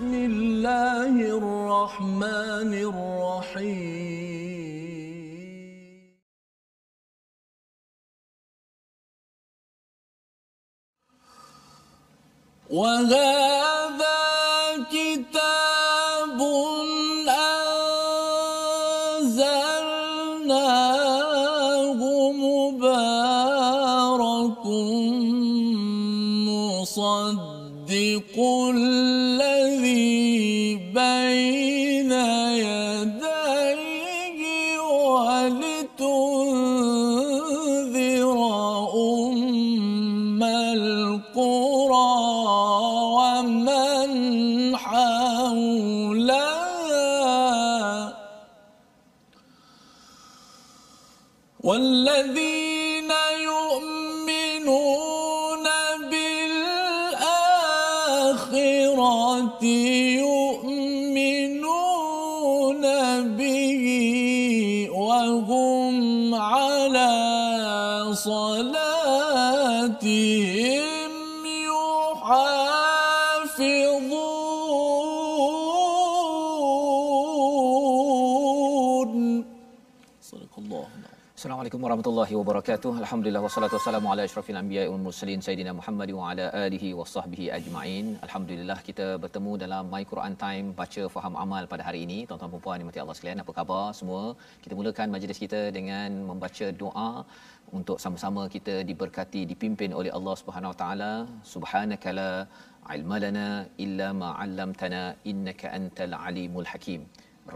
بسم الله الرحمن الرحيم. وهذا كتاب أنزلناه مبارك مصدق الذي Assalamualaikum warahmatullahi wabarakatuh. Alhamdulillah wassalatu wassalamu ala asyrafil anbiya'i wal mursalin sayidina Muhammad wa ala alihi wasahbihi ajma'in. Alhamdulillah kita bertemu dalam My Quran Time baca faham amal pada hari ini. Tuan-tuan dan puan dimati Allah sekalian, apa khabar semua? Kita mulakan majlis kita dengan membaca doa untuk sama-sama kita diberkati dipimpin oleh Allah Subhanahu wa taala. Subhanakala ilma lana illa ma 'allamtana innaka antal alimul hakim.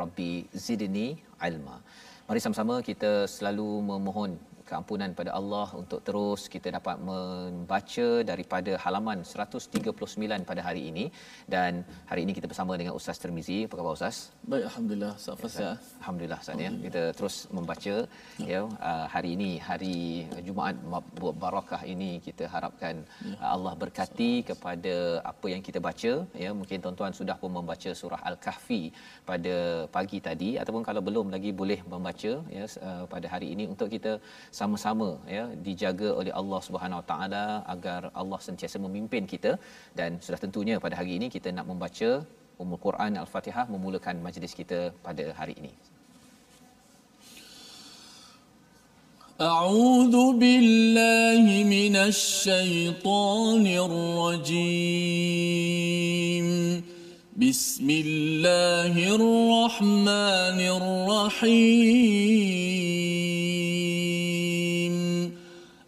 Rabbi zidni ilma. Mari sama-sama kita selalu memohon keampunan pada Allah untuk terus kita dapat membaca daripada halaman 139 pada hari ini dan hari ini kita bersama dengan Ustaz Termizi. Apa khabar Ustaz? Baik, Alhamdulillah. Safas ya. Alhamdulillah Ustaz ya. Kita terus membaca ya uh, hari ini hari Jumaat ma- barakah ini kita harapkan uh, Allah berkati kepada apa yang kita baca ya. Mungkin tuan-tuan sudah pun membaca surah Al-Kahfi pada pagi tadi ataupun kalau belum lagi boleh membaca ya uh, pada hari ini untuk kita sama-sama ya dijaga oleh Allah Subhanahu Wa Taala agar Allah sentiasa memimpin kita dan sudah tentunya pada hari ini kita nak membaca Ummul Quran Al-Fatihah memulakan majlis kita pada hari ini. أعوذ بالله من الشيطان الرجيم بسم الله الرحمن الرحيم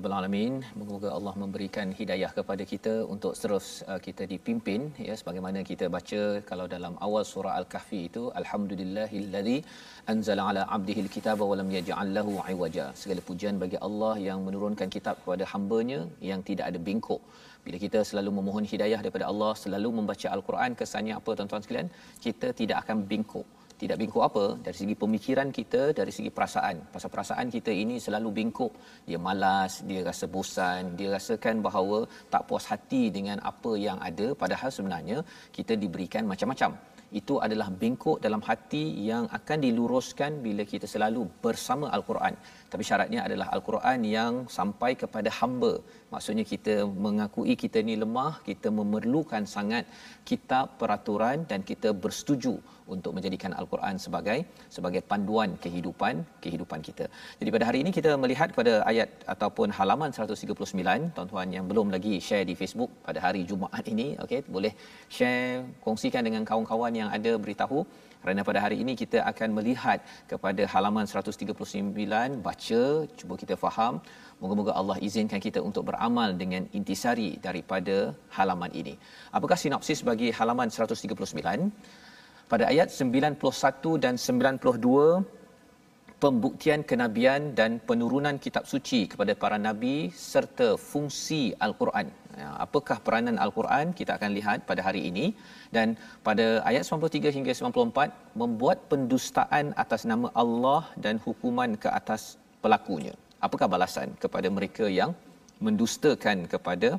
Rabbal alamin. Moga-moga Allah memberikan hidayah kepada kita untuk terus uh, kita dipimpin ya sebagaimana kita baca kalau dalam awal surah Al-Kahfi itu alhamdulillahillazi anzala ala abdihi alkitaba wa lam yaj'al lahu iwaja. Segala pujian bagi Allah yang menurunkan kitab kepada hamba-Nya yang tidak ada bengkok. Bila kita selalu memohon hidayah daripada Allah, selalu membaca Al-Quran, kesannya apa tuan-tuan sekalian? Kita tidak akan bengkok tidak bengkok apa dari segi pemikiran kita dari segi perasaan. Pasal perasaan kita ini selalu bengkok dia malas dia rasa bosan dia rasakan bahawa tak puas hati dengan apa yang ada. Padahal sebenarnya kita diberikan macam-macam. Itu adalah bengkok dalam hati yang akan diluruskan bila kita selalu bersama al-Quran tapi syaratnya adalah al-Quran yang sampai kepada hamba maksudnya kita mengakui kita ni lemah kita memerlukan sangat kitab peraturan dan kita bersetuju untuk menjadikan al-Quran sebagai sebagai panduan kehidupan kehidupan kita. Jadi pada hari ini kita melihat kepada ayat ataupun halaman 139 tuan-tuan yang belum lagi share di Facebook pada hari Jumaat ini okey boleh share kongsikan dengan kawan-kawan yang ada beritahu kerana pada hari ini kita akan melihat kepada halaman 139 baca cuba kita faham. Moga-moga Allah izinkan kita untuk beramal dengan intisari daripada halaman ini. Apakah sinopsis bagi halaman 139 pada ayat 91 dan 92 pembuktian kenabian dan penurunan kitab suci kepada para nabi serta fungsi al-Quran. Ya, apakah peranan al-Quran? Kita akan lihat pada hari ini dan pada ayat 93 hingga 94 membuat pendustaan atas nama Allah dan hukuman ke atas pelakunya. Apakah balasan kepada mereka yang mendustakan kepada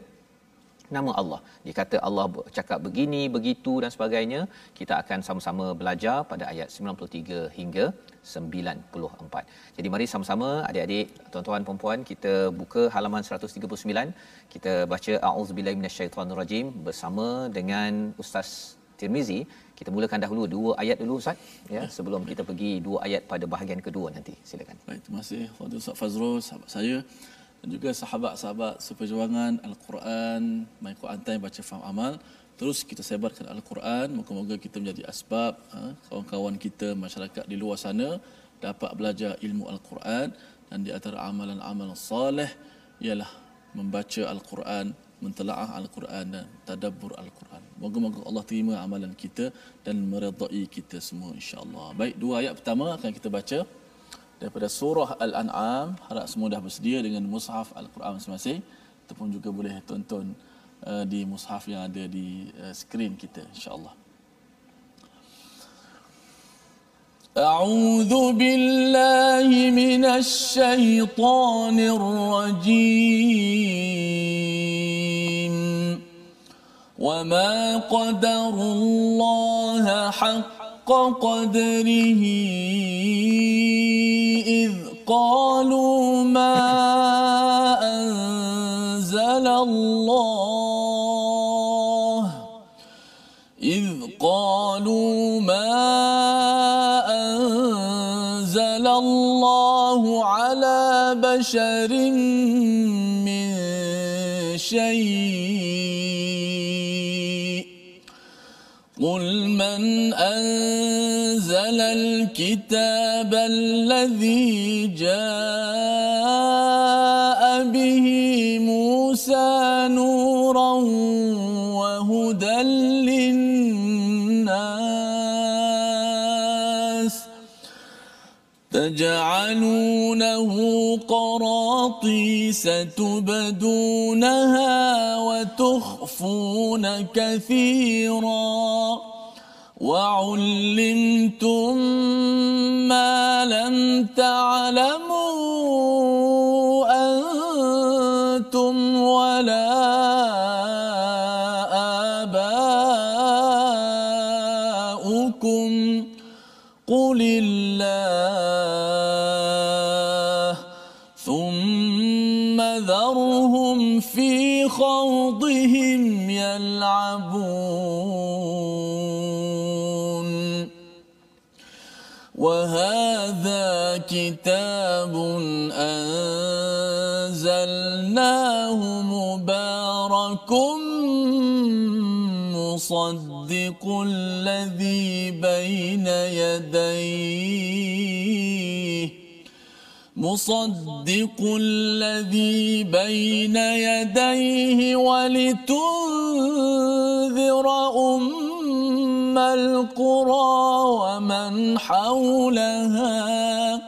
nama Allah. Dia kata Allah cakap begini, begitu dan sebagainya. Kita akan sama-sama belajar pada ayat 93 hingga 94. Jadi mari sama-sama adik-adik, tuan-tuan, puan-puan kita buka halaman 139. Kita baca auzubillahi minasyaitonirrajim bersama dengan Ustaz Tirmizi. Kita mulakan dahulu dua ayat dulu Ustaz ya sebelum kita pergi dua ayat pada bahagian kedua nanti. Silakan. Baik, terima kasih Fadil Ustaz Fazrul sahabat saya dan juga sahabat-sahabat seperjuangan Al-Quran, My Quran Time baca faham amal. Terus kita sebarkan Al-Quran, moga-moga kita menjadi asbab ha, kawan-kawan kita masyarakat di luar sana dapat belajar ilmu Al-Quran dan di antara amalan-amalan salih ialah membaca Al-Quran, mentelaah Al-Quran dan tadabbur Al-Quran. Moga-moga Allah terima amalan kita dan meredai kita semua insya-Allah. Baik, dua ayat pertama akan kita baca daripada surah Al-An'am. Harap semua dah bersedia dengan mushaf Al-Quran masing-masing. Ataupun juga boleh tonton uh, di mushaf yang ada di uh, skrin kita insya-Allah. أعوذ بالله من الشيطان الرجيم وما قدر الله قدره إذ قالوا ما أنزل الله إذ قالوا ما أنزل الله على بشر من شيء الكتاب الذي جاء به موسى نورا وهدى للناس تجعلونه قراطيس تبدونها وتخفون كثيرا وعلمتم ما لم تعلموا أنتم ولا آباؤكم قل الله ثم ذرهم في خوضهم يلعبون وهذا كتاب أنزلناه مبارك مصدق الذي بين يديه مصدق الذي بين يديه ولتنذر أم القرى ومن حولها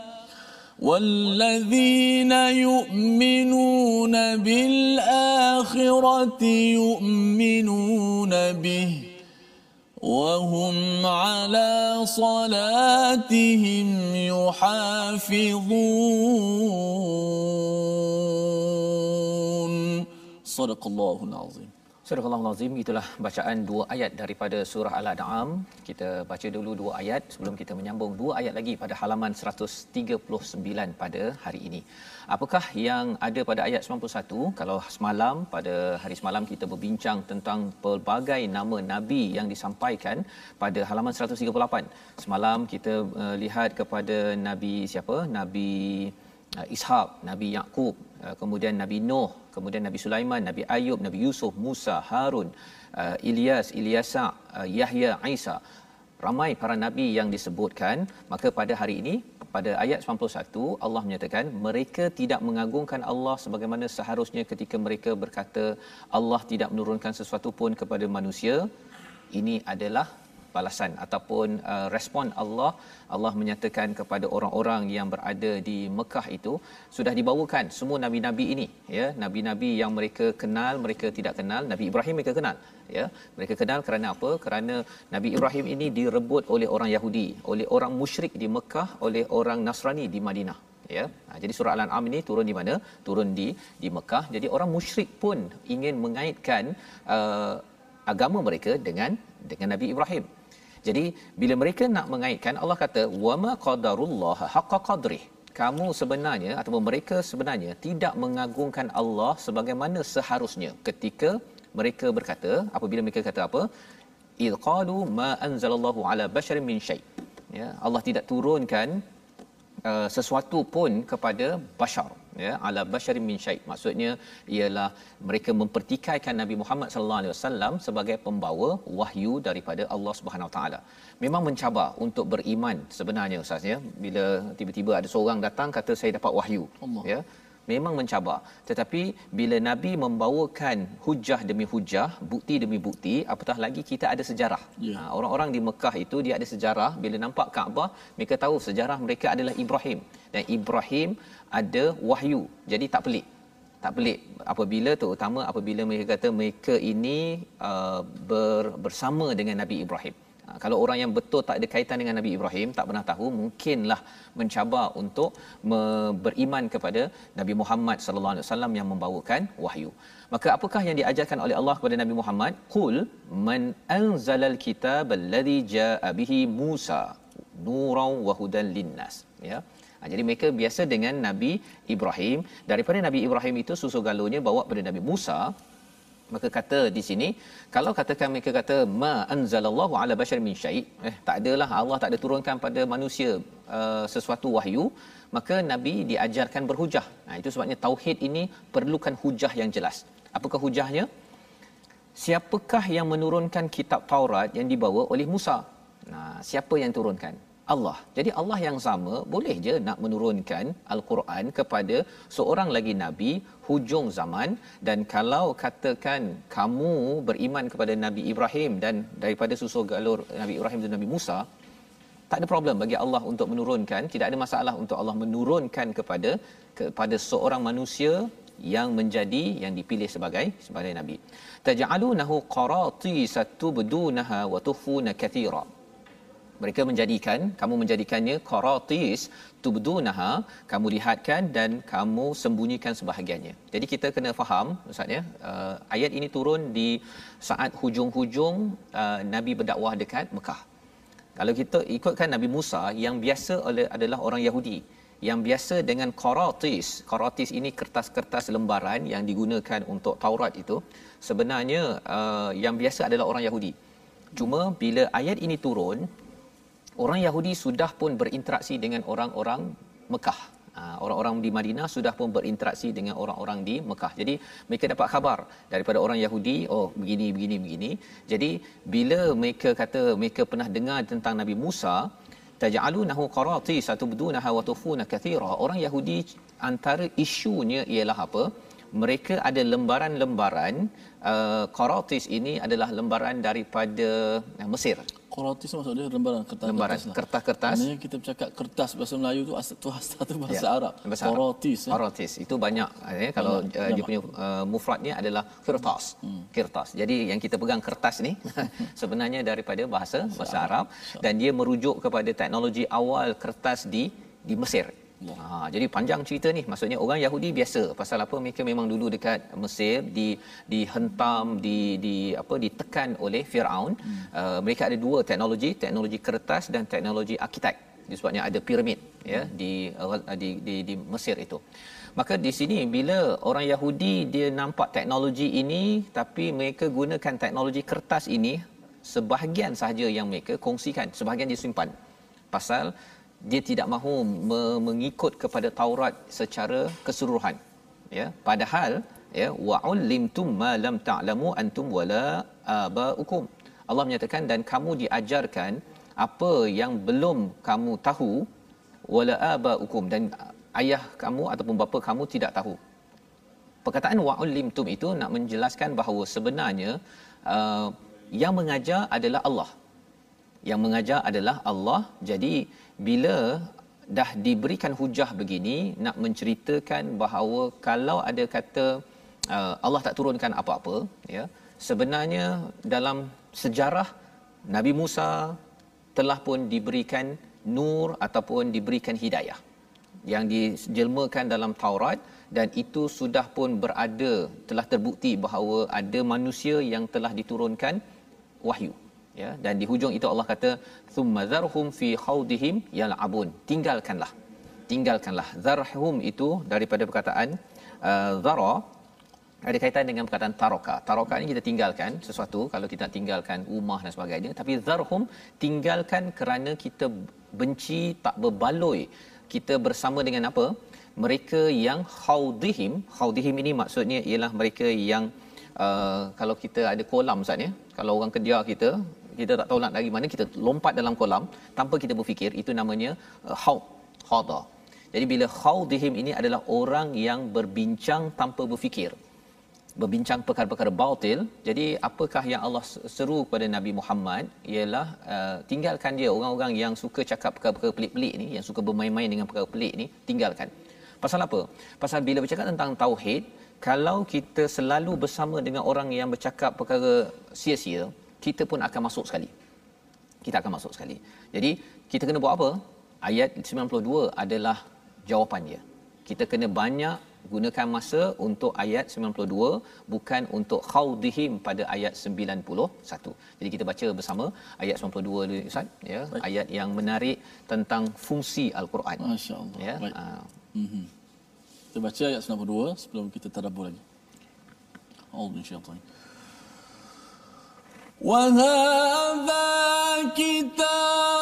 والذين يؤمنون بالآخرة يؤمنون به وهم على صلاتهم يحافظون صدق الله العظيم Surah Al-Azim itulah bacaan dua ayat daripada surah Al-An'am. Kita baca dulu dua ayat sebelum kita menyambung dua ayat lagi pada halaman 139 pada hari ini. Apakah yang ada pada ayat 91? Kalau semalam pada hari semalam kita berbincang tentang pelbagai nama nabi yang disampaikan pada halaman 138. Semalam kita uh, lihat kepada nabi siapa? Nabi uh, Ishaq, Nabi Yaqub, uh, kemudian Nabi Nuh, kemudian Nabi Sulaiman, Nabi Ayub, Nabi Yusuf, Musa, Harun, uh, Ilyas, Ilyasa, Yahya, Isa. Ramai para nabi yang disebutkan, maka pada hari ini pada ayat 91 Allah menyatakan mereka tidak mengagungkan Allah sebagaimana seharusnya ketika mereka berkata Allah tidak menurunkan sesuatu pun kepada manusia. Ini adalah balasan ataupun uh, respon Allah Allah menyatakan kepada orang-orang yang berada di Mekah itu sudah dibawakan semua nabi-nabi ini ya. Nabi-nabi yang mereka kenal mereka tidak kenal Nabi Ibrahim mereka kenal ya. Mereka kenal kerana apa? Kerana Nabi Ibrahim ini direbut oleh orang Yahudi oleh orang musyrik di Mekah oleh orang Nasrani di Madinah ya. Ha, jadi surah al-an'am ini turun di mana? Turun di di Mekah. Jadi orang musyrik pun ingin mengaitkan uh, agama mereka dengan dengan Nabi Ibrahim jadi bila mereka nak mengaitkan Allah kata wama qadarullah haqqa qadri. Kamu sebenarnya ataupun mereka sebenarnya tidak mengagungkan Allah sebagaimana seharusnya. Ketika mereka berkata apabila mereka kata apa? Id qalu ma anzalallahu ala basharin min syai ya Allah tidak turunkan uh, sesuatu pun kepada bashar ya ala basharin min syai. Maksudnya ialah mereka mempertikaikan Nabi Muhammad sallallahu alaihi wasallam sebagai pembawa wahyu daripada Allah Subhanahu Wa taala. Memang mencabar untuk beriman sebenarnya ustaz ya. Bila tiba-tiba ada seorang datang kata saya dapat wahyu Allah. ya memang mencabar. Tetapi bila nabi membawakan hujah demi hujah bukti demi bukti apatah lagi kita ada sejarah. Ya. ha, orang-orang di Mekah itu dia ada sejarah. Bila nampak Kaabah mereka tahu sejarah mereka adalah Ibrahim. Dan Ibrahim ada wahyu. Jadi tak pelik. Tak pelik apabila terutama apabila mereka kata mereka ini uh, ber, bersama dengan Nabi Ibrahim kalau orang yang betul tak ada kaitan dengan Nabi Ibrahim tak pernah tahu mungkinlah mencabar untuk beriman kepada Nabi Muhammad sallallahu alaihi wasallam yang membawakan wahyu. Maka apakah yang diajarkan oleh Allah kepada Nabi Muhammad? Qul man anzalal kitab alladhi jaa bihi Musa nuran wa hudan linnas. Ya. Ha, jadi mereka biasa dengan Nabi Ibrahim. Daripada Nabi Ibrahim itu susu galunya bawa pada Nabi Musa maka kata di sini kalau katakan mereka kata ma anzalallahu ala bashar min syai eh tak adalah Allah tak ada turunkan pada manusia uh, sesuatu wahyu maka nabi diajarkan berhujah. Nah itu sebabnya tauhid ini perlukan hujah yang jelas. Apakah hujahnya? Siapakah yang menurunkan kitab Taurat yang dibawa oleh Musa? Nah siapa yang turunkan Allah. Jadi Allah yang sama boleh je nak menurunkan al-Quran kepada seorang lagi nabi hujung zaman. Dan kalau katakan kamu beriman kepada Nabi Ibrahim dan daripada susu galur Nabi Ibrahim dan Nabi Musa tak ada problem bagi Allah untuk menurunkan. Tidak ada masalah untuk Allah menurunkan kepada kepada seorang manusia yang menjadi yang dipilih sebagai sebagai nabi. Taj'alunahu qaratisa tubdunaha wa tukhfuna kathira mereka menjadikan kamu menjadikannya qaratis tubdunaha kamu lihatkan dan kamu sembunyikan sebahagiannya. Jadi kita kena faham ustaz ya uh, ayat ini turun di saat hujung-hujung uh, nabi berdakwah dekat Mekah. Kalau kita ikutkan Nabi Musa yang biasa oleh adalah orang Yahudi yang biasa dengan qaratis qaratis ini kertas-kertas lembaran yang digunakan untuk Taurat itu sebenarnya uh, yang biasa adalah orang Yahudi. Cuma bila ayat ini turun orang Yahudi sudah pun berinteraksi dengan orang-orang Mekah. Ha, orang-orang di Madinah sudah pun berinteraksi dengan orang-orang di Mekah. Jadi mereka dapat khabar daripada orang Yahudi, oh begini begini begini. Jadi bila mereka kata mereka pernah dengar tentang Nabi Musa, taj'alunahu qaratis atubdunaha wa tufuna kathira. Orang Yahudi antara isunya ialah apa? Mereka ada lembaran-lembaran uh, qaratis ini adalah lembaran daripada uh, Mesir Quratis maksudnya lembaran kertas lembaran kertas lah. kertas-kertas Maknanya kita bercakap kertas bahasa Melayu tu asal tu asal tu bahasa Ya, Arab. bahasa Arab. Quratis. eh. Qaratis itu banyak ya kalau Banyak, uh, dia punya uh, mufradnya adalah kertas. Hmm. Kertas. Jadi yang kita pegang kertas ni sebenarnya daripada bahasa bahasa Arab dan dia merujuk kepada teknologi awal kertas di di Mesir. Ha, jadi panjang cerita ni maksudnya orang Yahudi biasa pasal apa mereka memang dulu dekat Mesir di dihentam di di apa ditekan oleh Firaun. Hmm. Uh, mereka ada dua teknologi, teknologi kertas dan teknologi arkitek. Disebabnya ada piramid ya hmm. di, uh, di di di Mesir itu. Maka di sini bila orang Yahudi dia nampak teknologi ini tapi mereka gunakan teknologi kertas ini sebahagian sahaja yang mereka kongsikan, sebahagian disimpan. Pasal dia tidak mahu mengikut kepada Taurat secara keseluruhan. Ya padahal ya wa'ullimtum ma lam ta'lamu antum wala abaukum. Allah menyatakan dan kamu diajarkan apa yang belum kamu tahu wala abaukum. Dan ayah kamu ataupun bapa kamu tidak tahu. Perkataan wa'ullimtum itu nak menjelaskan bahawa sebenarnya uh, yang mengajar adalah Allah. Yang mengajar adalah Allah. Jadi bila dah diberikan hujah begini nak menceritakan bahawa kalau ada kata uh, Allah tak turunkan apa-apa ya sebenarnya dalam sejarah Nabi Musa telah pun diberikan nur ataupun diberikan hidayah yang dijelmakan dalam Taurat dan itu sudah pun berada telah terbukti bahawa ada manusia yang telah diturunkan wahyu ya dan di hujung itu Allah kata thumma zarhum fi khawdihim yal'abun tinggalkanlah tinggalkanlah zarhum itu daripada perkataan uh, zara ada kaitan dengan perkataan taroka. Taroka ini kita tinggalkan sesuatu kalau kita tinggalkan rumah dan sebagainya. Tapi zarhum tinggalkan kerana kita benci tak berbaloi. Kita bersama dengan apa? Mereka yang haudihim. Haudihim ini maksudnya ialah mereka yang uh, kalau kita ada kolam Ustaz ya. Kalau orang kerja kita kita tak tahu nak dari mana kita lompat dalam kolam. Tanpa kita berfikir itu namanya uh, haud hada jadi bila haudihim ini adalah orang yang berbincang tanpa berfikir berbincang perkara-perkara batil jadi apakah yang Allah seru kepada Nabi Muhammad ialah uh, tinggalkan dia. Orang-orang yang suka cakap perkara-perkara pelik-pelik ni yang suka bermain-main dengan perkara pelik ni tinggalkan. Pasal apa? Pasal bila bercakap tentang tauhid kalau kita selalu bersama dengan orang yang bercakap perkara sia-sia kita pun akan masuk sekali. Kita akan masuk sekali. Jadi, kita kena buat apa? Ayat 92 adalah jawapannya. Kita kena banyak gunakan masa untuk ayat 92 bukan untuk khaudihim pada ayat 91. Jadi kita baca bersama ayat 92 ni Ustaz ya, Baik. ayat yang menarik tentang fungsi al-Quran. Masya-Allah. Ya. Baik. Uh, mm-hmm. Kita baca ayat 92 sebelum kita tadabbur lagi. Allah insya-Allah. وهذا كتاب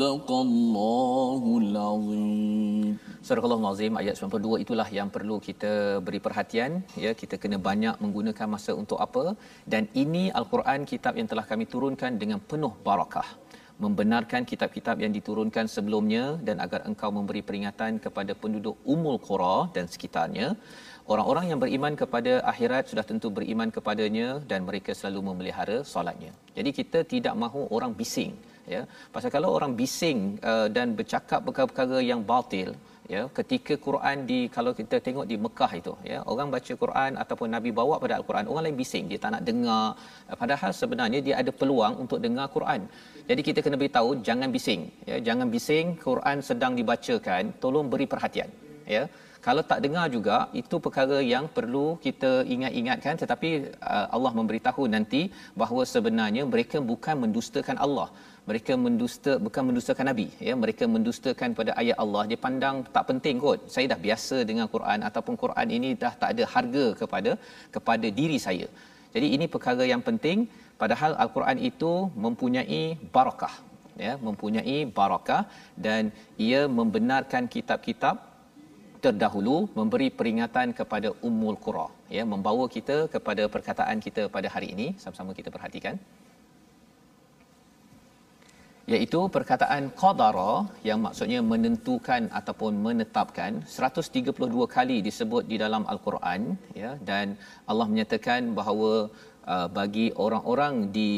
Sadaqallahul Azim. Surah Al-Azim ayat 92 itulah yang perlu kita beri perhatian ya. Kita kena banyak menggunakan masa untuk apa. Dan ini al-Quran kitab yang telah kami turunkan dengan penuh barakah. Membenarkan kitab-kitab yang diturunkan sebelumnya dan agar engkau memberi peringatan kepada penduduk Umul Qura dan sekitarnya. Orang-orang yang beriman kepada akhirat sudah tentu beriman kepadanya dan mereka selalu memelihara solatnya. Jadi kita tidak mahu orang bising ya. Pasal kalau orang bising uh, dan bercakap perkara-perkara yang batil ya ketika Quran di kalau kita tengok di Mekah itu ya orang baca Quran ataupun nabi bawa pada al-Quran orang lain bising dia tak nak dengar. Padahal sebenarnya dia ada peluang untuk dengar Quran. Jadi kita kena beritahu jangan bising ya jangan bising Quran sedang dibacakan tolong beri perhatian ya. Kalau tak dengar juga itu perkara yang perlu kita ingat-ingatkan tetapi uh, Allah memberitahu nanti bahawa sebenarnya mereka bukan mendustakan Allah mereka mendusta bukan mendustakan nabi ya. Mereka mendustakan pada ayat Allah. Dia pandang tak penting kot. Saya dah biasa dengan Quran ataupun Quran ini dah tak ada harga kepada kepada diri saya. Jadi ini perkara yang penting. Padahal al-Quran itu mempunyai barakah ya. Mempunyai barakah dan ia membenarkan kitab-kitab terdahulu memberi peringatan kepada ummul qura ya. Membawa kita kepada perkataan kita pada hari ini. Sama-sama kita perhatikan iaitu perkataan qadara yang maksudnya menentukan ataupun menetapkan 132 kali disebut di dalam al-Quran ya. Dan Allah menyatakan bahawa uh, bagi orang-orang di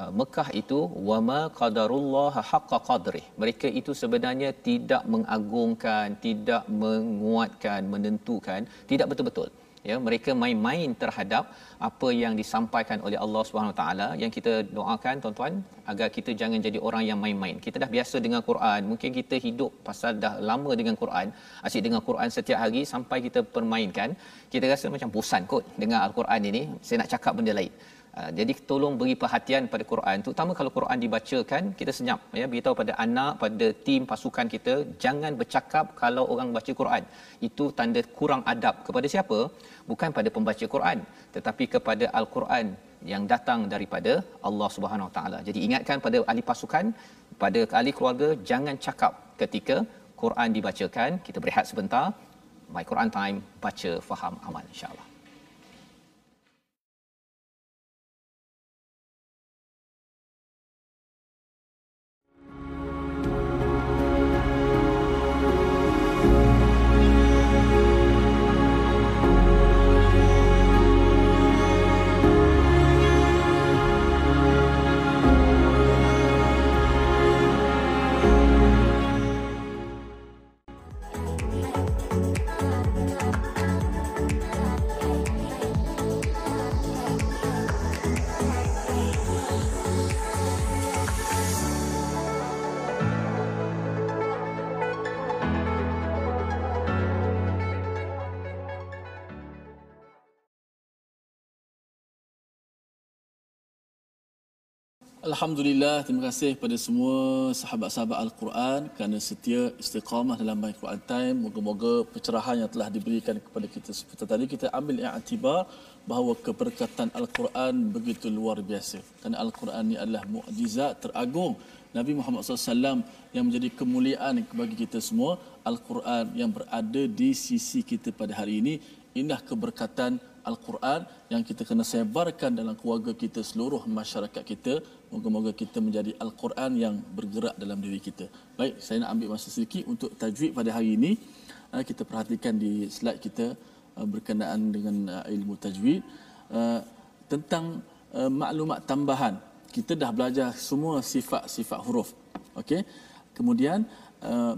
uh, Mekah itu wama qadarullah haqqa qadrih. Mereka itu sebenarnya tidak mengagungkan tidak menguatkan menentukan tidak betul-betul ya mereka main-main terhadap apa yang disampaikan oleh Allah Subhanahu taala. Yang kita doakan tuan-tuan agar kita jangan jadi orang yang main-main. Kita dah biasa dengan Quran, mungkin kita hidup pasal dah lama dengan Quran, asyik dengan Quran setiap hari sampai kita permainkan, kita rasa macam bosan kot dengan Al-Quran ini, saya nak cakap benda lain. Uh, jadi tolong beri perhatian pada Quran terutama kalau Quran dibacakan kita senyap ya beritahu pada anak pada tim pasukan kita jangan bercakap kalau orang baca Quran itu tanda kurang adab kepada siapa bukan pada pembaca Quran tetapi kepada al-Quran yang datang daripada Allah Subhanahu Wa Taala. Jadi ingatkan pada ahli pasukan, pada ahli keluarga jangan cakap ketika Quran dibacakan. Kita berehat sebentar. My Quran Time baca faham amal insya-Allah. Alhamdulillah, terima kasih kepada semua sahabat-sahabat Al-Quran kerana setia istiqamah dalam My Quran Time. Moga-moga pencerahan yang telah diberikan kepada kita seperti tadi, kita ambil i'tibar bahawa keberkatan Al-Quran begitu luar biasa. Kerana Al-Quran ini adalah mukjizat teragung Nabi Muhammad SAW yang menjadi kemuliaan bagi kita semua. Al-Quran yang berada di sisi kita pada hari ini, indah keberkatan Al-Quran yang kita kena sebarkan dalam keluarga kita, seluruh masyarakat kita. Moga-moga kita menjadi Al-Quran yang bergerak dalam diri kita. Baik, saya nak ambil masa sedikit untuk tajwid pada hari ini. Ah, kita perhatikan di slide kita ah, berkenaan dengan ah, ilmu tajwid. Tentang maklumat tambahan. Kita dah belajar semua sifat-sifat huruf. Okey. Kemudian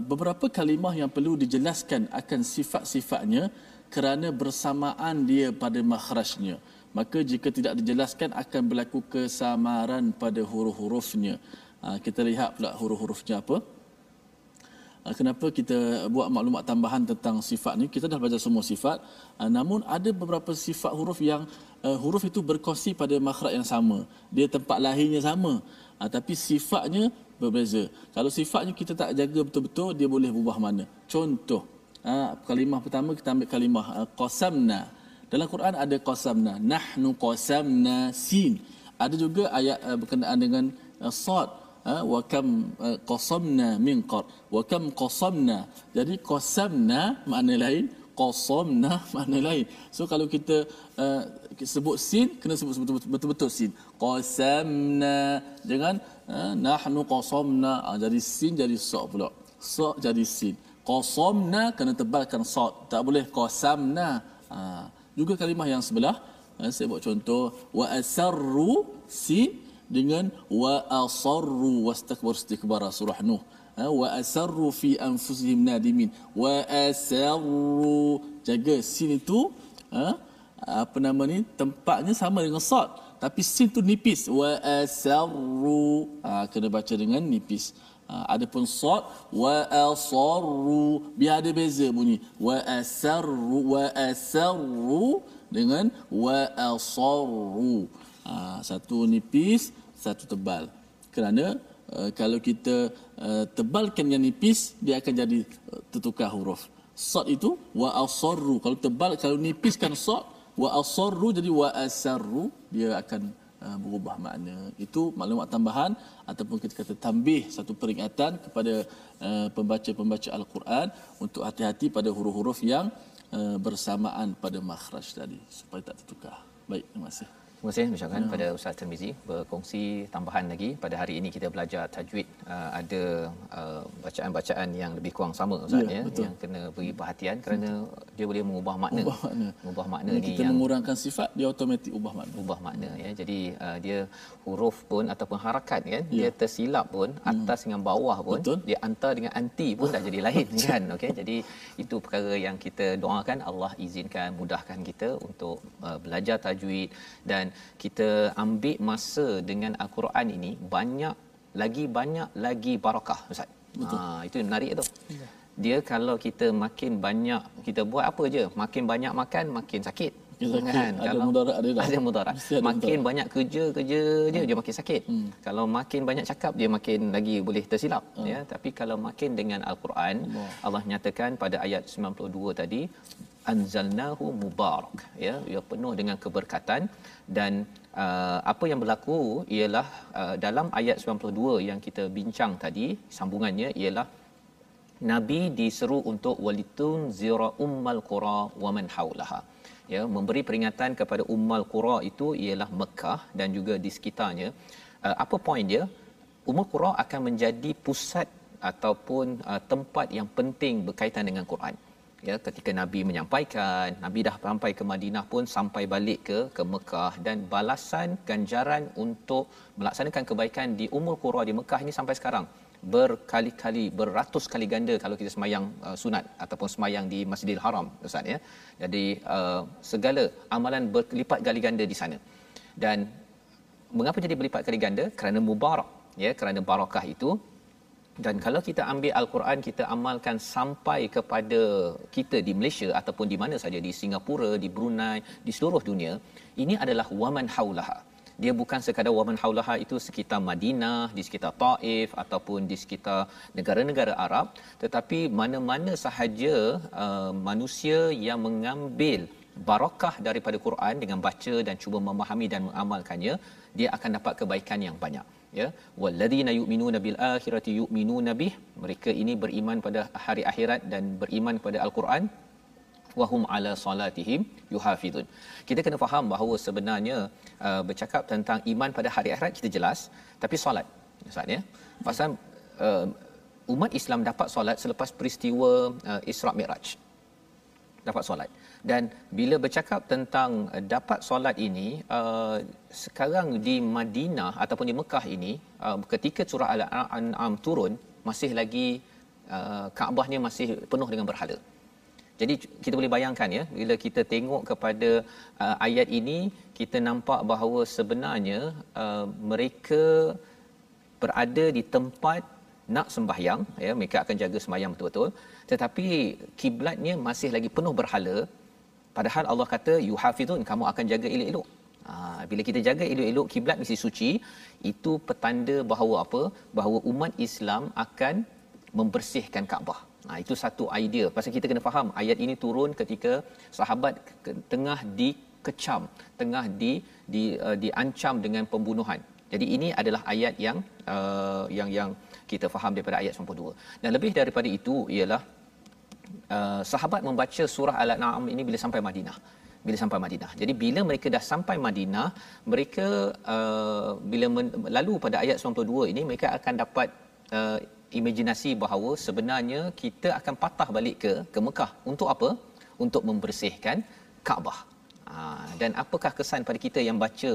beberapa kalimah yang perlu dijelaskan akan sifat-sifatnya kerana bersamaan dia pada makhrajnya. Maka jika tidak dijelaskan akan berlaku kesamaran pada huruf-hurufnya. Ha, kita lihat pula huruf-hurufnya apa. Ha, kenapa kita buat maklumat tambahan tentang sifat ni? Kita dah belajar semua sifat. Ha, namun ada beberapa sifat huruf yang uh, huruf itu berkongsi pada makhraj yang sama. Dia tempat lahirnya sama. Ha, tapi sifatnya berbeza. Kalau sifatnya kita tak jaga betul-betul dia boleh berubah mana. Contoh ha, kalimah pertama kita ambil kalimah uh, qasamna. Dalam Quran ada qasamna. Nahnu qasamna sin. Ada juga ayat uh, berkenaan dengan uh, sad. Uh, wa kam qasamna min qar wa kam qasamna. Jadi qasamna makna lain qasamna makna lain. So kalau kita uh, sebut sin kena sebut betul-betul sin. Qasamna. Jangan uh, nahnu qasamna. Uh, jadi sin jadi sa pula. Sa jadi sin qasamna kena tebalkan sad tak boleh qasamna. Ha. juga kalimah yang sebelah. Ha, saya buat contoh. Wa asarru si dengan wa asarru wastakbar istikbara surah nuh. Ha. wa asarru fi anfusihim nadimin. Wa asarru jaga sin itu ha, apa nama ni tempatnya sama dengan sad tapi sin tu nipis. Wa asarru ha, kena baca dengan nipis Ha, adapun sad wa asarru biar ada beza bunyi. Wa asarru wa asarru dengan wa asarru. Ha, satu nipis satu tebal. Kerana uh, kalau kita uh, tebalkan yang nipis dia akan jadi uh, tertukar huruf. Sad itu wa asarru. Kalau tebal kalau nipiskan sad wa asarru jadi wa asarru dia akan uh, berubah makna. Itu maklumat tambahan ataupun kita kata tambih satu peringatan kepada uh, pembaca-pembaca al-Quran untuk hati-hati pada huruf-huruf yang uh, bersamaan pada makhraj tadi supaya tak tertukar. Baik terima kasih Terima kasih ucapkan ya. pada Ustaz Termizi berkongsi tambahan lagi pada hari ini kita belajar tajwid uh, ada uh, bacaan-bacaan yang lebih kurang sama Ustaz ya, ya yang kena beri perhatian kerana betul. dia boleh mengubah makna. Ubah makna. Ubah makna ni kita yang mengurangkan sifat dia automatik ubah makna. Ubah makna ya. Jadi uh, dia huruf pun ataupun harakat kan ya. dia tersilap pun hmm. atas dengan bawah pun betul. dia antar dengan anti pun dah jadi lain kan. Okey jadi itu perkara yang kita doakan Allah izinkan mudahkan kita untuk uh, belajar tajwid dan kita ambil masa dengan al-Quran ini banyak lagi banyak lagi barakah ustaz. Betul. Ha itu menarik tu. Ya. Dia kalau kita makin banyak kita buat apa je, makin banyak makan makin sakit. Makin kan? Ada kalau mudarat ada Ada mudarat. Makin mudarat. banyak kerja kerja je hmm. dia makin sakit. Hmm. Kalau makin banyak cakap dia makin lagi boleh tersilap hmm. ya. Tapi kalau makin dengan al-Quran Allah. Allah nyatakan pada ayat 92 tadi anzalnahu mubarak ya. Ia penuh dengan keberkatan dan uh, apa yang berlaku ialah uh, dalam ayat 92 yang kita bincang tadi sambungannya ialah nabi diseru untuk walitun zira ummal qura wa man haulaha ya memberi peringatan kepada ummal qura itu ialah Mekah dan juga di sekitarnya. Uh, apa poin dia? Ummal qura akan menjadi pusat ataupun uh, tempat yang penting berkaitan dengan Quran ya ketika nabi menyampaikan nabi dah sampai ke Madinah pun sampai balik ke ke Mekah. Dan balasan ganjaran untuk melaksanakan kebaikan di Ummul Qura di Mekah ini sampai sekarang berkali-kali beratus kali ganda kalau kita semayang uh, sunat ataupun semayang di Masjidil Haram ustaz ya. Jadi uh, segala amalan berlipat kali ganda di sana. Dan mengapa jadi berlipat kali ganda? Kerana mubarak ya kerana barakah itu dan kalau kita ambil al-Quran kita amalkan sampai kepada kita di Malaysia ataupun di mana saja di Singapura di Brunei di seluruh dunia ini adalah waman haulaha dia bukan sekadar waman haulaha itu sekitar Madinah di sekitar Taif ataupun di sekitar negara-negara Arab. Tetapi mana-mana sahaja uh, manusia yang mengambil barakah daripada Quran dengan baca dan cuba memahami dan mengamalkannya dia akan dapat kebaikan yang banyak ya walladzina yu'minuna bil akhirati yu'minuna bih. Mereka ini beriman pada hari akhirat dan beriman pada al-Quran. Wahum ala salatihim yuhafizun. Kita kena faham bahawa sebenarnya uh, bercakap tentang iman pada hari akhirat kita jelas tapi solat ustaz ya. Pasal uh, umat Islam dapat solat selepas peristiwa uh, Isra Mi'raj dapat solat. Dan bila bercakap tentang uh, dapat solat ini uh, sekarang di Madinah ataupun di Mekah ini uh, ketika surah al-an'am turun masih lagi uh, Kaabahnya masih penuh dengan berhala. Jadi kita boleh bayangkan ya bila kita tengok kepada uh, ayat ini kita nampak bahawa sebenarnya uh, mereka berada di tempat nak sembahyang ya mereka akan jaga sembahyang betul-betul tetapi kiblatnya masih lagi penuh berhala padahal Allah kata yuhafizun kamu akan jaga elok-elok ha, bila kita jaga elok-elok kiblat mesti suci itu petanda bahawa apa bahawa umat Islam akan membersihkan Kaabah Ha, itu satu idea. Pasal kita kena faham ayat ini turun ketika sahabat tengah dikecam, tengah di di uh, diancam dengan pembunuhan. Jadi ini adalah ayat yang uh, yang yang kita faham daripada ayat 92. Dan lebih daripada itu ialah uh, sahabat membaca surah Al-An'am ini bila sampai Madinah. Bila sampai Madinah. Jadi bila mereka dah sampai Madinah, mereka uh, bila men- lalu pada ayat 92 ini mereka akan dapat uh, imajinasi bahawa sebenarnya kita akan patah balik ke ke Mekah untuk apa? Untuk membersihkan Kaabah. Ha, dan apakah kesan pada kita yang baca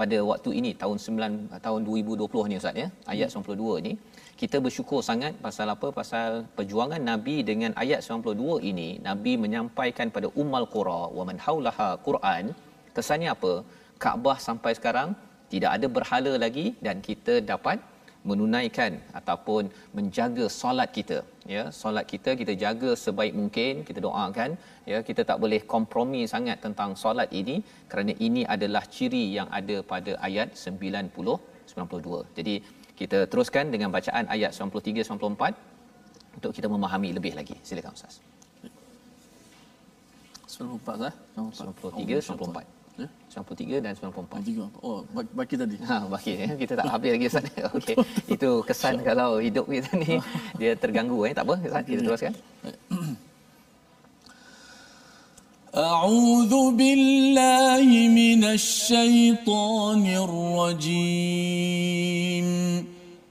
pada waktu ini tahun 9 tahun 2020 ni ustaz ya ayat 92 ni kita bersyukur sangat pasal apa? Pasal perjuangan nabi dengan ayat 92 ini. Nabi menyampaikan pada ummal qura wa man haulaha quran. Kesannya apa? Kaabah sampai sekarang tidak ada berhala lagi dan kita dapat menunaikan ataupun menjaga solat kita. Ya solat kita kita jaga sebaik mungkin kita doakan. Ya kita tak boleh kompromi sangat tentang solat ini kerana ini adalah ciri yang ada pada ayat 90 92 jadi Kita teruskan dengan bacaan ayat 93 94 untuk kita memahami lebih lagi. Silakan Ustaz. 94 eh? 93 94. Ya? 93 dan 94. Oh, baki tadi. Ha, baki ya. Kita tak habis lagi Ustaz. Okey. Itu kesan kalau hidup kita ni dia terganggu eh. Tak apa, Ustaz. Kita teruskan. أعوذ بالله من الشيطان الرجيم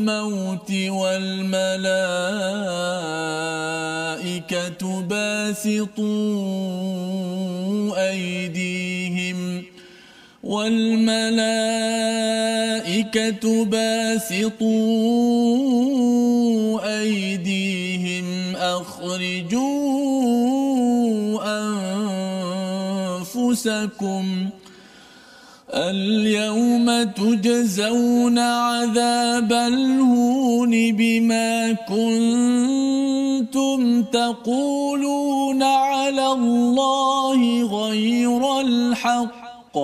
الموت والملائكة باسطوا أيديهم والملائكة باسطوا أيديهم أخرجوا أنفسكم اليوم تجزون عذاب الهون بما كنتم تقولون على الله غير الحق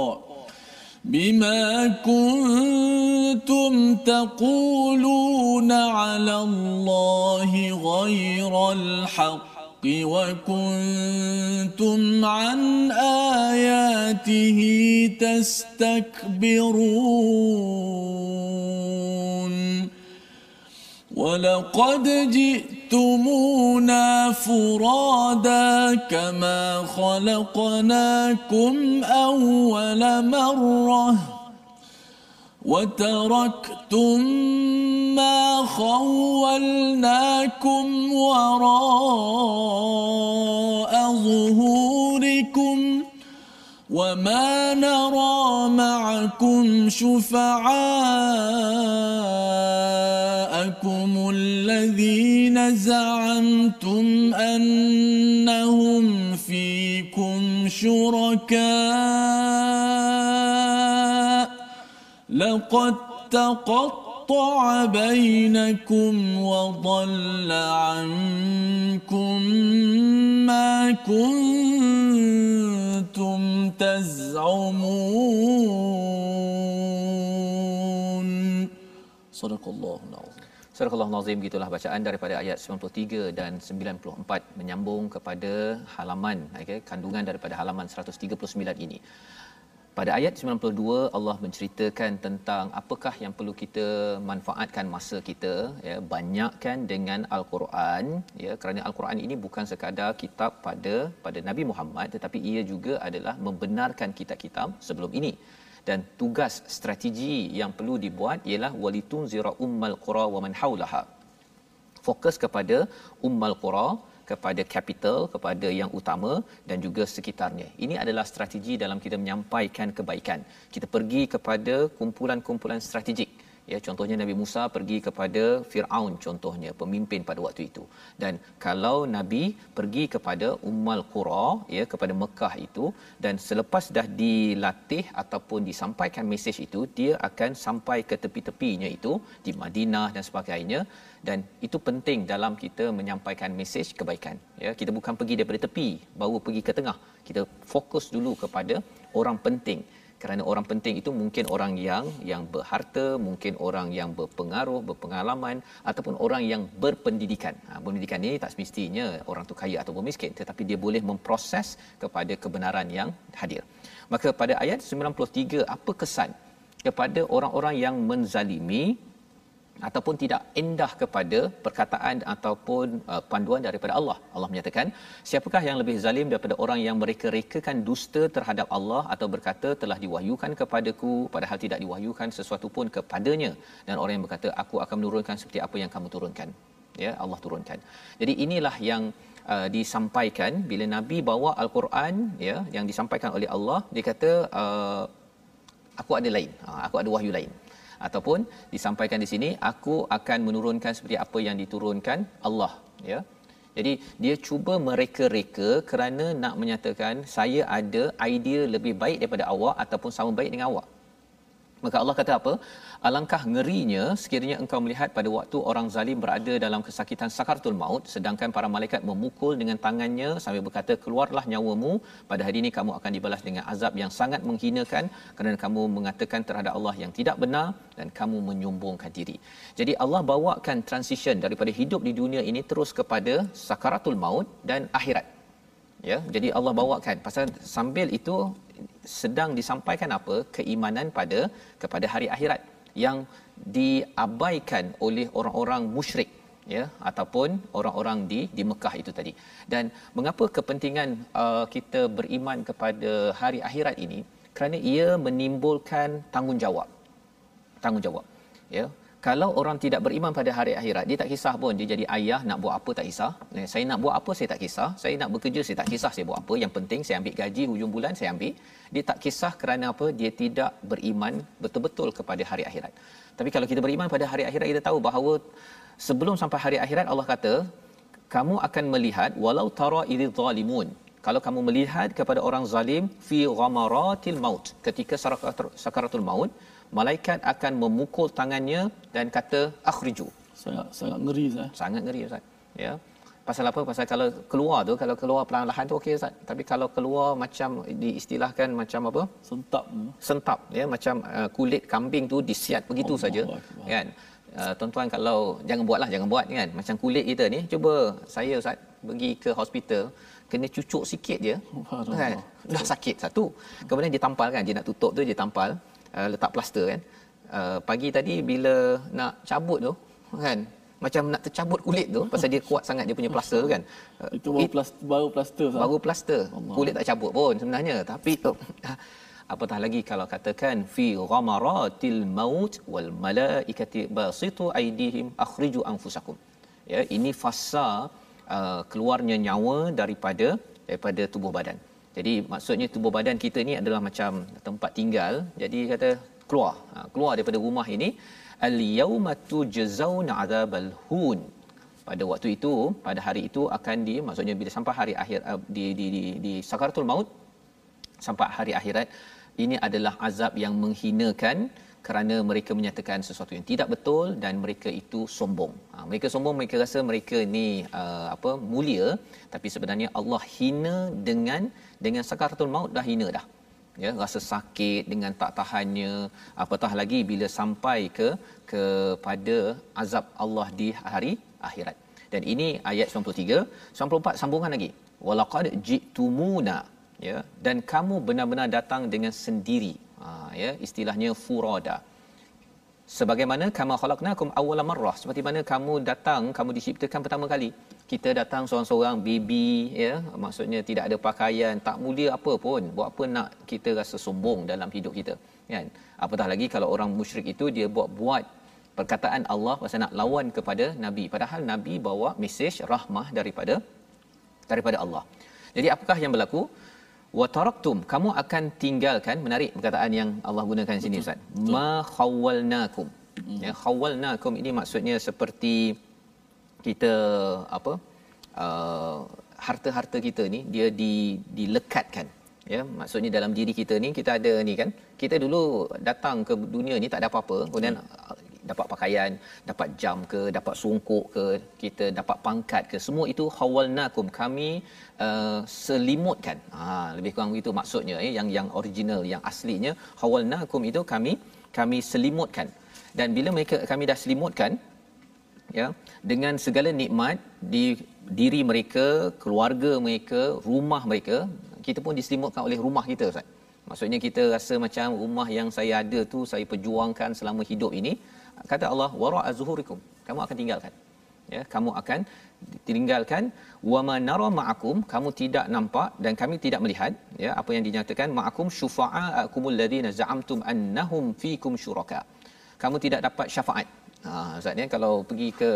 بما كنتم تقولون على الله غير الحق وكنتم عن آياته تستكبرون ولقد جئتمونا فرادا كما خلقناكم أول مرة وتركتم ما خولناكم وراء ظهوركم وما نرى معكم شفعاءكم الذين زعمتم انهم فيكم شركاء لقد تقطع بينكم وضل عنكم ما كنتم تزعمون صدق الله العظيم Surah Al-Nazim gitulah bacaan daripada ayat 93 dan 94 menyambung kepada halaman okay, kandungan daripada halaman 139 ini. Pada ayat 92 Allah menceritakan tentang apakah yang perlu kita manfaatkan masa kita ya banyakkan dengan al-Quran ya kerana al-Quran ini bukan sekadar kitab pada pada Nabi Muhammad tetapi ia juga adalah membenarkan kitab-kitab sebelum ini. Dan tugas strategi yang perlu dibuat ialah walitunzira ummal qura wa man haulaha fokus kepada ummal qura kepada capital kepada yang utama dan juga sekitarnya. Ini adalah strategi dalam kita menyampaikan kebaikan. Kita pergi kepada kumpulan-kumpulan strategik. Ya contohnya Nabi Musa pergi kepada Firaun contohnya pemimpin pada waktu itu. Dan kalau Nabi pergi kepada Ummal Qura ya kepada Mekah itu dan selepas dah dilatih ataupun disampaikan mesej itu dia akan sampai ke tepi-tepinya itu di Madinah dan sebagainya. Dan itu penting dalam kita menyampaikan mesej kebaikan. Ya kita bukan pergi daripada tepi baru pergi ke tengah. Kita fokus dulu kepada orang penting kerana orang penting itu mungkin orang yang yang berharta mungkin orang yang berpengaruh berpengalaman ataupun orang yang berpendidikan. Ha, pendidikan ini tak semestinya orang tu kaya atau miskin tetapi dia boleh memproses kepada kebenaran yang hadir. Maka pada ayat 93 apa kesan kepada orang-orang yang menzalimi ataupun tidak indah kepada perkataan ataupun uh, panduan daripada Allah. Allah menyatakan, siapakah yang lebih zalim daripada orang yang mereka rekakan dusta terhadap Allah atau berkata telah diwahyukan kepadaku padahal tidak diwahyukan sesuatu pun kepadanya dan orang yang berkata aku akan menurunkan seperti apa yang kamu turunkan. Ya, Allah turunkan. Jadi inilah yang uh, disampaikan bila Nabi bawa al-Quran ya yang disampaikan oleh Allah dia kata uh, aku ada lain. Uh, aku ada wahyu lain ataupun disampaikan di sini aku akan menurunkan seperti apa yang diturunkan Allah ya jadi dia cuba mereka-reka kerana nak menyatakan saya ada idea lebih baik daripada awak ataupun sama baik dengan awak Maka Allah kata apa? Alangkah ngerinya sekiranya engkau melihat pada waktu orang zalim berada dalam kesakitan sakaratul maut sedangkan para malaikat memukul dengan tangannya sambil berkata keluarlah nyawamu pada hari ini kamu akan dibalas dengan azab yang sangat menghinakan kerana kamu mengatakan terhadap Allah yang tidak benar dan kamu menyombongkan diri. Jadi Allah bawakan transition daripada hidup di dunia ini terus kepada sakaratul maut dan akhirat. Ya, jadi Allah bawakan pasal sambil itu sedang disampaikan apa keimanan pada kepada hari akhirat yang diabaikan oleh orang-orang musyrik ya ataupun orang-orang di di Mekah itu tadi. Dan mengapa kepentingan uh, kita beriman kepada hari akhirat ini? Kerana ia menimbulkan tanggungjawab. Tanggungjawab. Ya, kalau orang tidak beriman pada hari akhirat dia tak kisah pun dia jadi ayah nak buat apa tak kisah. Eh, saya nak buat apa saya tak kisah. Saya nak bekerja saya tak kisah saya buat apa. Yang penting saya ambil gaji hujung bulan saya ambil. Dia tak kisah kerana apa? Dia tidak beriman betul-betul kepada hari akhirat. Tapi kalau kita beriman pada hari akhirat kita tahu bahawa sebelum sampai hari akhirat Allah kata kamu akan melihat walau tara idzal zalimun. Kalau kamu melihat kepada orang zalim fi ghamaratil maut. Ketika sakaratul maut malaikat akan memukul tangannya dan kata akhriju. Sangat sangat ngeri Ustaz. Sangat ngeri Ustaz. Ya. Pasal apa? Pasal kalau keluar tu kalau keluar perlahan-lahan tu okey Ustaz. Tapi kalau keluar macam diistilahkan macam apa? Sentap. Sentap ya. Macam uh, kulit kambing tu disiat begitu saja kan? Uh, tuan-tuan kalau jangan buatlah jangan buat kan? Macam kulit kita ni cuba saya Ustaz pergi ke hospital kena cucuk sikit je. Kan? Dah sakit satu. Kemudian dia tampal kan dia nak tutup tu dia tampal uh, letak plaster kan. Uh, pagi tadi bila nak cabut tu kan macam nak tercabut kulit tu pasal dia kuat sangat dia punya plaster kan. Uh, itu baru plaster baru plaster baru plaster. Allah. kulit tak cabut pun sebenarnya. Tapi tu apatah lagi kalau katakan fi ghamaratil maut wal malaikati basitu aidihim akhriju anfusakum. Ya ini fasa uh, keluarnya nyawa daripada daripada tubuh badan jadi maksudnya tubuh badan kita ni adalah macam tempat tinggal. Jadi kata keluar. Ha, keluar daripada rumah ini al yauma tujzauna adzabal hun. Pada waktu itu, pada hari itu akan di maksudnya bila sampai hari akhir uh, di di di, di sakaratul maut sampai hari akhirat ini adalah azab yang menghinakan kerana mereka menyatakan sesuatu yang tidak betul dan mereka itu sombong. Ha, mereka sombong, mereka rasa mereka ini uh, apa mulia, tapi sebenarnya Allah hina dengan dengan sakaratul maut dah hina dah. Ya, rasa sakit dengan tak tahannya, apatah lagi bila sampai ke kepada azab Allah di hari akhirat. Dan ini ayat 93, 94 sambungan lagi. Walaqad jitumuna ya dan kamu benar-benar datang dengan sendiri ha, ya istilahnya furada sebagaimana kama khalaqnakum awwala marrah seperti mana kamu datang kamu diciptakan pertama kali. Kita datang seorang-seorang baby ya maksudnya tidak ada pakaian tak mulia apa pun buat apa nak kita rasa sombong dalam hidup kita kan? Apatah lagi kalau orang musyrik itu dia buat-buat perkataan Allah pasal nak lawan kepada nabi. Padahal nabi bawa mesej rahmah daripada daripada Allah. Jadi apakah yang berlaku wa taraktum kamu akan tinggalkan menarik perkataan yang Allah gunakan sini ustaz. Ma khawalnakum hmm. ya khawalnakum ini maksudnya seperti kita apa uh, harta-harta kita ni dia di dilekatkan. Ya maksudnya dalam diri kita ni kita ada ni kan kita dulu datang ke dunia ni tak ada apa-apa kemudian dapat pakaian, dapat jam ke, dapat songkok ke, kita dapat pangkat ke, semua itu hawalnakum kami uh, selimutkan. Ha lebih kurang begitu maksudnya eh yang yang original, yang aslinya hawalnakum itu kami kami selimutkan. Dan bila mereka kami dah selimutkan ya dengan segala nikmat di diri mereka, keluarga mereka, rumah mereka, kita pun diselimutkan oleh rumah kita Ustaz. Maksudnya kita rasa macam rumah yang saya ada tu saya perjuangkan selama hidup ini kata Allah wara'a zuhurikum. Kamu akan tinggalkan. Ya kamu akan tinggalkan wa manara ma'akum. Kamu tidak nampak dan kami tidak melihat ya apa yang dinyatakan ma'akum syufa'akumul ladina za'amtum annahum fikum syuraka. Kamu tidak dapat syafaat. Ha ustaz ni kalau pergi ke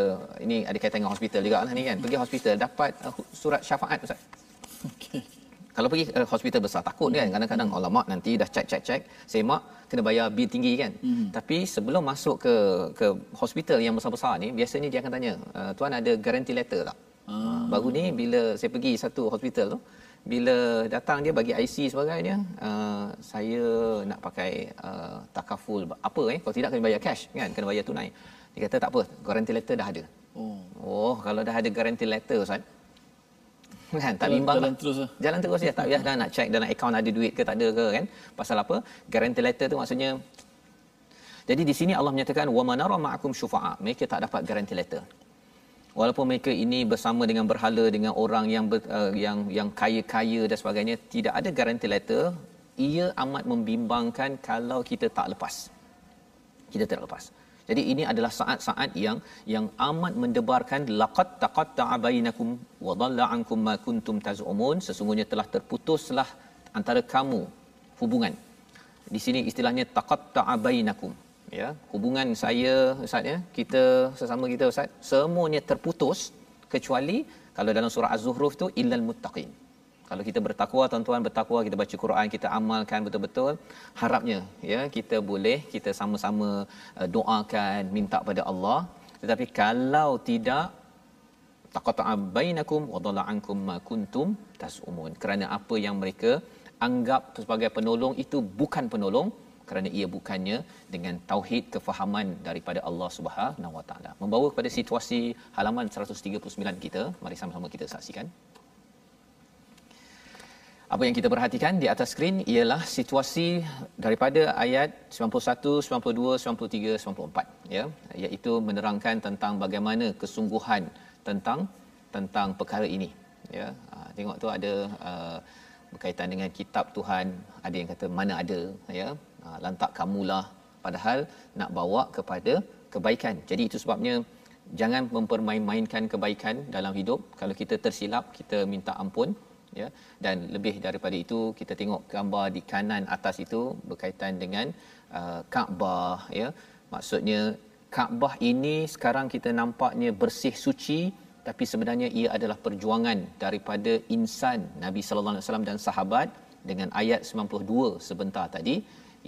ini ada kaitan dengan hospital juga lah ni kan. Pergi hospital dapat uh, surat syafaat ustaz. Okey. Kalau pergi uh, hospital besar takut kan kadang-kadang Hmm. ulama nanti dah check check check semak kena bayar bil tinggi kan Hmm. tapi sebelum masuk ke ke hospital yang besar-besar ni biasanya dia akan tanya uh, tuan ada guarantee letter tak ah. baru ni bila saya pergi satu hospital tu bila datang dia bagi IC sebagainya uh, saya nak pakai uh, takaful apa eh kalau tidak kena bayar cash kan kena bayar tunai dia kata tak apa guarantee letter dah ada Oh. oh kalau dah ada guarantee letter ustaz kan tak bimbang jalan lah. terus lah. jalan terus ya tak payah dah nak check dalam akaun ada duit ke tak ada ke kan? Pasal apa? Guarantee letter tu maksudnya jadi di sini Allah menyatakan wa manara ma'akum syufa'a. Mereka tak dapat guarantee letter. Walaupun mereka ini bersama dengan berhala dengan orang yang ber, uh, yang yang kaya-kaya dan sebagainya tidak ada guarantee letter ia amat membimbangkan kalau kita tak lepas. Kita tidak lepas jadi ini adalah saat-saat yang yang amat mendebarkan laqad taqatta'a bainakum wa dhalla 'ankum ma kuntum taz'umun. Sesungguhnya telah terputuslah antara kamu hubungan. Di sini istilahnya taqatta'a bainakum. Ya hubungan saya ustaz ya kita sesama kita ustaz semuanya terputus kecuali kalau dalam surah az-zukhruf tu illal muttaqin kalau kita bertakwa tuan-tuan bertakwa kita baca Quran kita amalkan betul-betul harapnya ya kita boleh kita sama-sama uh, doakan minta pada Allah. Tetapi kalau tidak taqata'a bainakum wa dhalla ankum ma kuntum tas'umun kerana apa yang mereka anggap sebagai penolong itu bukan penolong kerana ia bukannya dengan tauhid kefahaman daripada Allah Subhanahu wa taala. Membawa kepada situasi halaman 139 kita. Mari sama-sama kita saksikan apa yang kita perhatikan di atas skrin ialah situasi daripada ayat 91, 92, 93, 94 ya. Iaitu menerangkan tentang bagaimana kesungguhan tentang tentang perkara ini ya. Ha, tengok tu ada uh, berkaitan dengan kitab Tuhan. Ada yang kata mana ada ya. Ha, lantak kamulah padahal nak bawa kepada kebaikan. Jadi itu sebabnya jangan mempermain-mainkan kebaikan dalam hidup. Kalau kita tersilap kita minta ampun ya. Dan lebih daripada itu kita tengok gambar di kanan atas itu berkaitan dengan uh, Kaabah ya. Maksudnya Kaabah ini sekarang kita nampaknya bersih suci tapi sebenarnya ia adalah perjuangan daripada insan Nabi sallallahu alaihi wasallam dan sahabat dengan ayat 92 sebentar tadi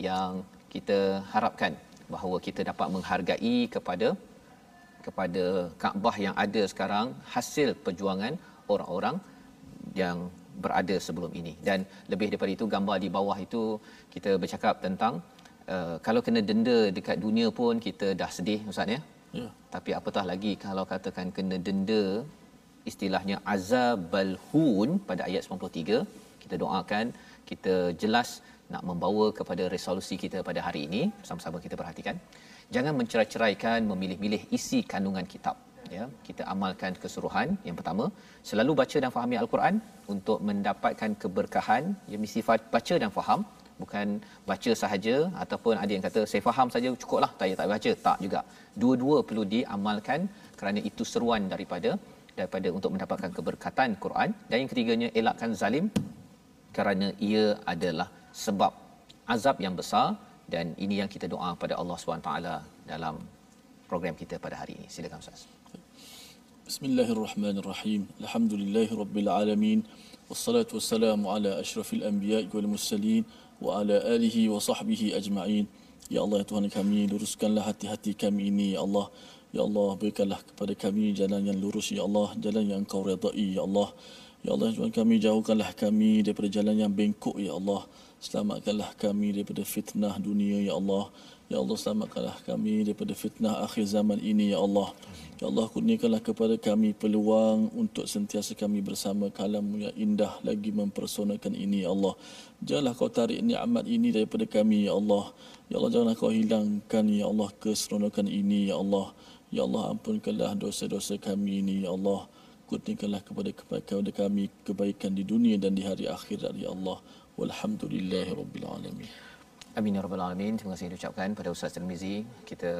yang kita harapkan bahawa kita dapat menghargai kepada kepada Kaabah yang ada sekarang hasil perjuangan orang-orang yang berada sebelum ini. Dan lebih daripada itu gambar di bawah itu kita bercakap tentang uh, kalau kena denda dekat dunia pun kita dah sedih ustaz ya? Ya. tapi apatah lagi kalau katakan kena denda istilahnya azabal hun pada ayat 93 kita doakan kita jelas nak membawa kepada resolusi kita pada hari ini. Sama-sama kita perhatikan. Jangan mencerai-ceraikan memilih-milih isi kandungan kitab ya kita amalkan keseluruhan. Yang pertama selalu baca dan fahami al-Quran untuk mendapatkan keberkahan. Yang mesti baca dan faham bukan baca sahaja ataupun ada yang kata saya faham saja cukuplah. Tak payah tak baca. Tak juga. Dua-dua perlu diamalkan kerana itu seruan daripada daripada untuk mendapatkan keberkatan Quran. Dan yang ketiganya elakkan zalim kerana ia adalah sebab azab yang besar. Dan ini yang kita doa pada Allah SWT dalam program kita pada hari ini. Silakan ustaz Bismillahirrahmanirrahim. Alhamdulillahi Rabbil Alamin. Wassalatu wassalamu ala ashrafil anbiya'i wal musselin. Wa ala alihi wa sahbihi ajma'in. Ya Allah, ya Tuhan kami, luruskanlah hati-hati kami ini, Ya Allah. Ya Allah, berikanlah kepada kami jalan yang lurus, Ya Allah. Jalan yang kau redai, Ya Allah. Ya Allah, ya Tuhan kami, jauhkanlah kami daripada jalan yang bengkok, Ya Allah. Selamatkanlah kami daripada fitnah dunia, Ya Allah. Ya Allah selamatkanlah kami daripada fitnah akhir zaman ini ya Allah. Ya Allah kurniakanlah kepada kami peluang untuk sentiasa kami bersama. Kalamu yang indah lagi mempersonakan ini ya Allah. Janganlah kau tarik nikmat ini daripada kami ya Allah. Ya Allah janganlah kau hilangkan ya Allah keseronokan ini ya Allah. Ya Allah ampunkanlah dosa-dosa kami ini ya Allah. Kurniakanlah kepada kepada kami kebaikan di dunia dan di hari akhirat ya Allah. Walhamdulillahi rabbil alamin Amin ya rabbal alamin. Terima kasih diucapkan pada Ustaz Tirmizi. Kita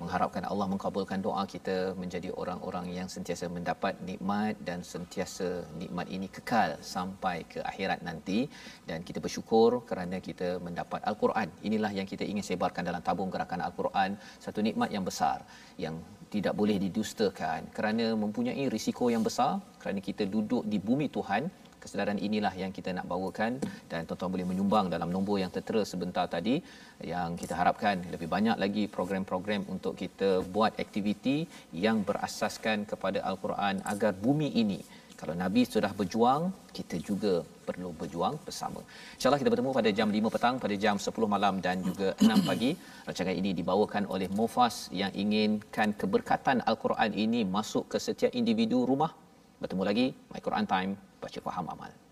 mengharapkan Allah mengabulkan doa kita menjadi orang-orang yang sentiasa mendapat nikmat dan sentiasa nikmat ini kekal sampai ke akhirat nanti dan kita bersyukur kerana kita mendapat al-Quran. Inilah yang kita ingin sebarkan dalam tabung gerakan al-Quran, satu nikmat yang besar yang tidak boleh didustakan kerana mempunyai risiko yang besar kerana kita duduk di bumi Tuhan kesedaran inilah yang kita nak bawakan dan tuan-tuan boleh menyumbang dalam nombor yang tertera sebentar tadi yang kita harapkan lebih banyak lagi program-program untuk kita buat aktiviti yang berasaskan kepada al-Quran agar bumi ini kalau Nabi sudah berjuang, kita juga perlu berjuang bersama. InsyaAllah kita bertemu pada jam 5 petang, pada jam 10 malam dan juga 6 pagi. Rancangan ini dibawakan oleh Mufas yang inginkan keberkatan Al-Quran ini masuk ke setiap individu rumah. Bertemu lagi, My Quran Time, baca faham amal.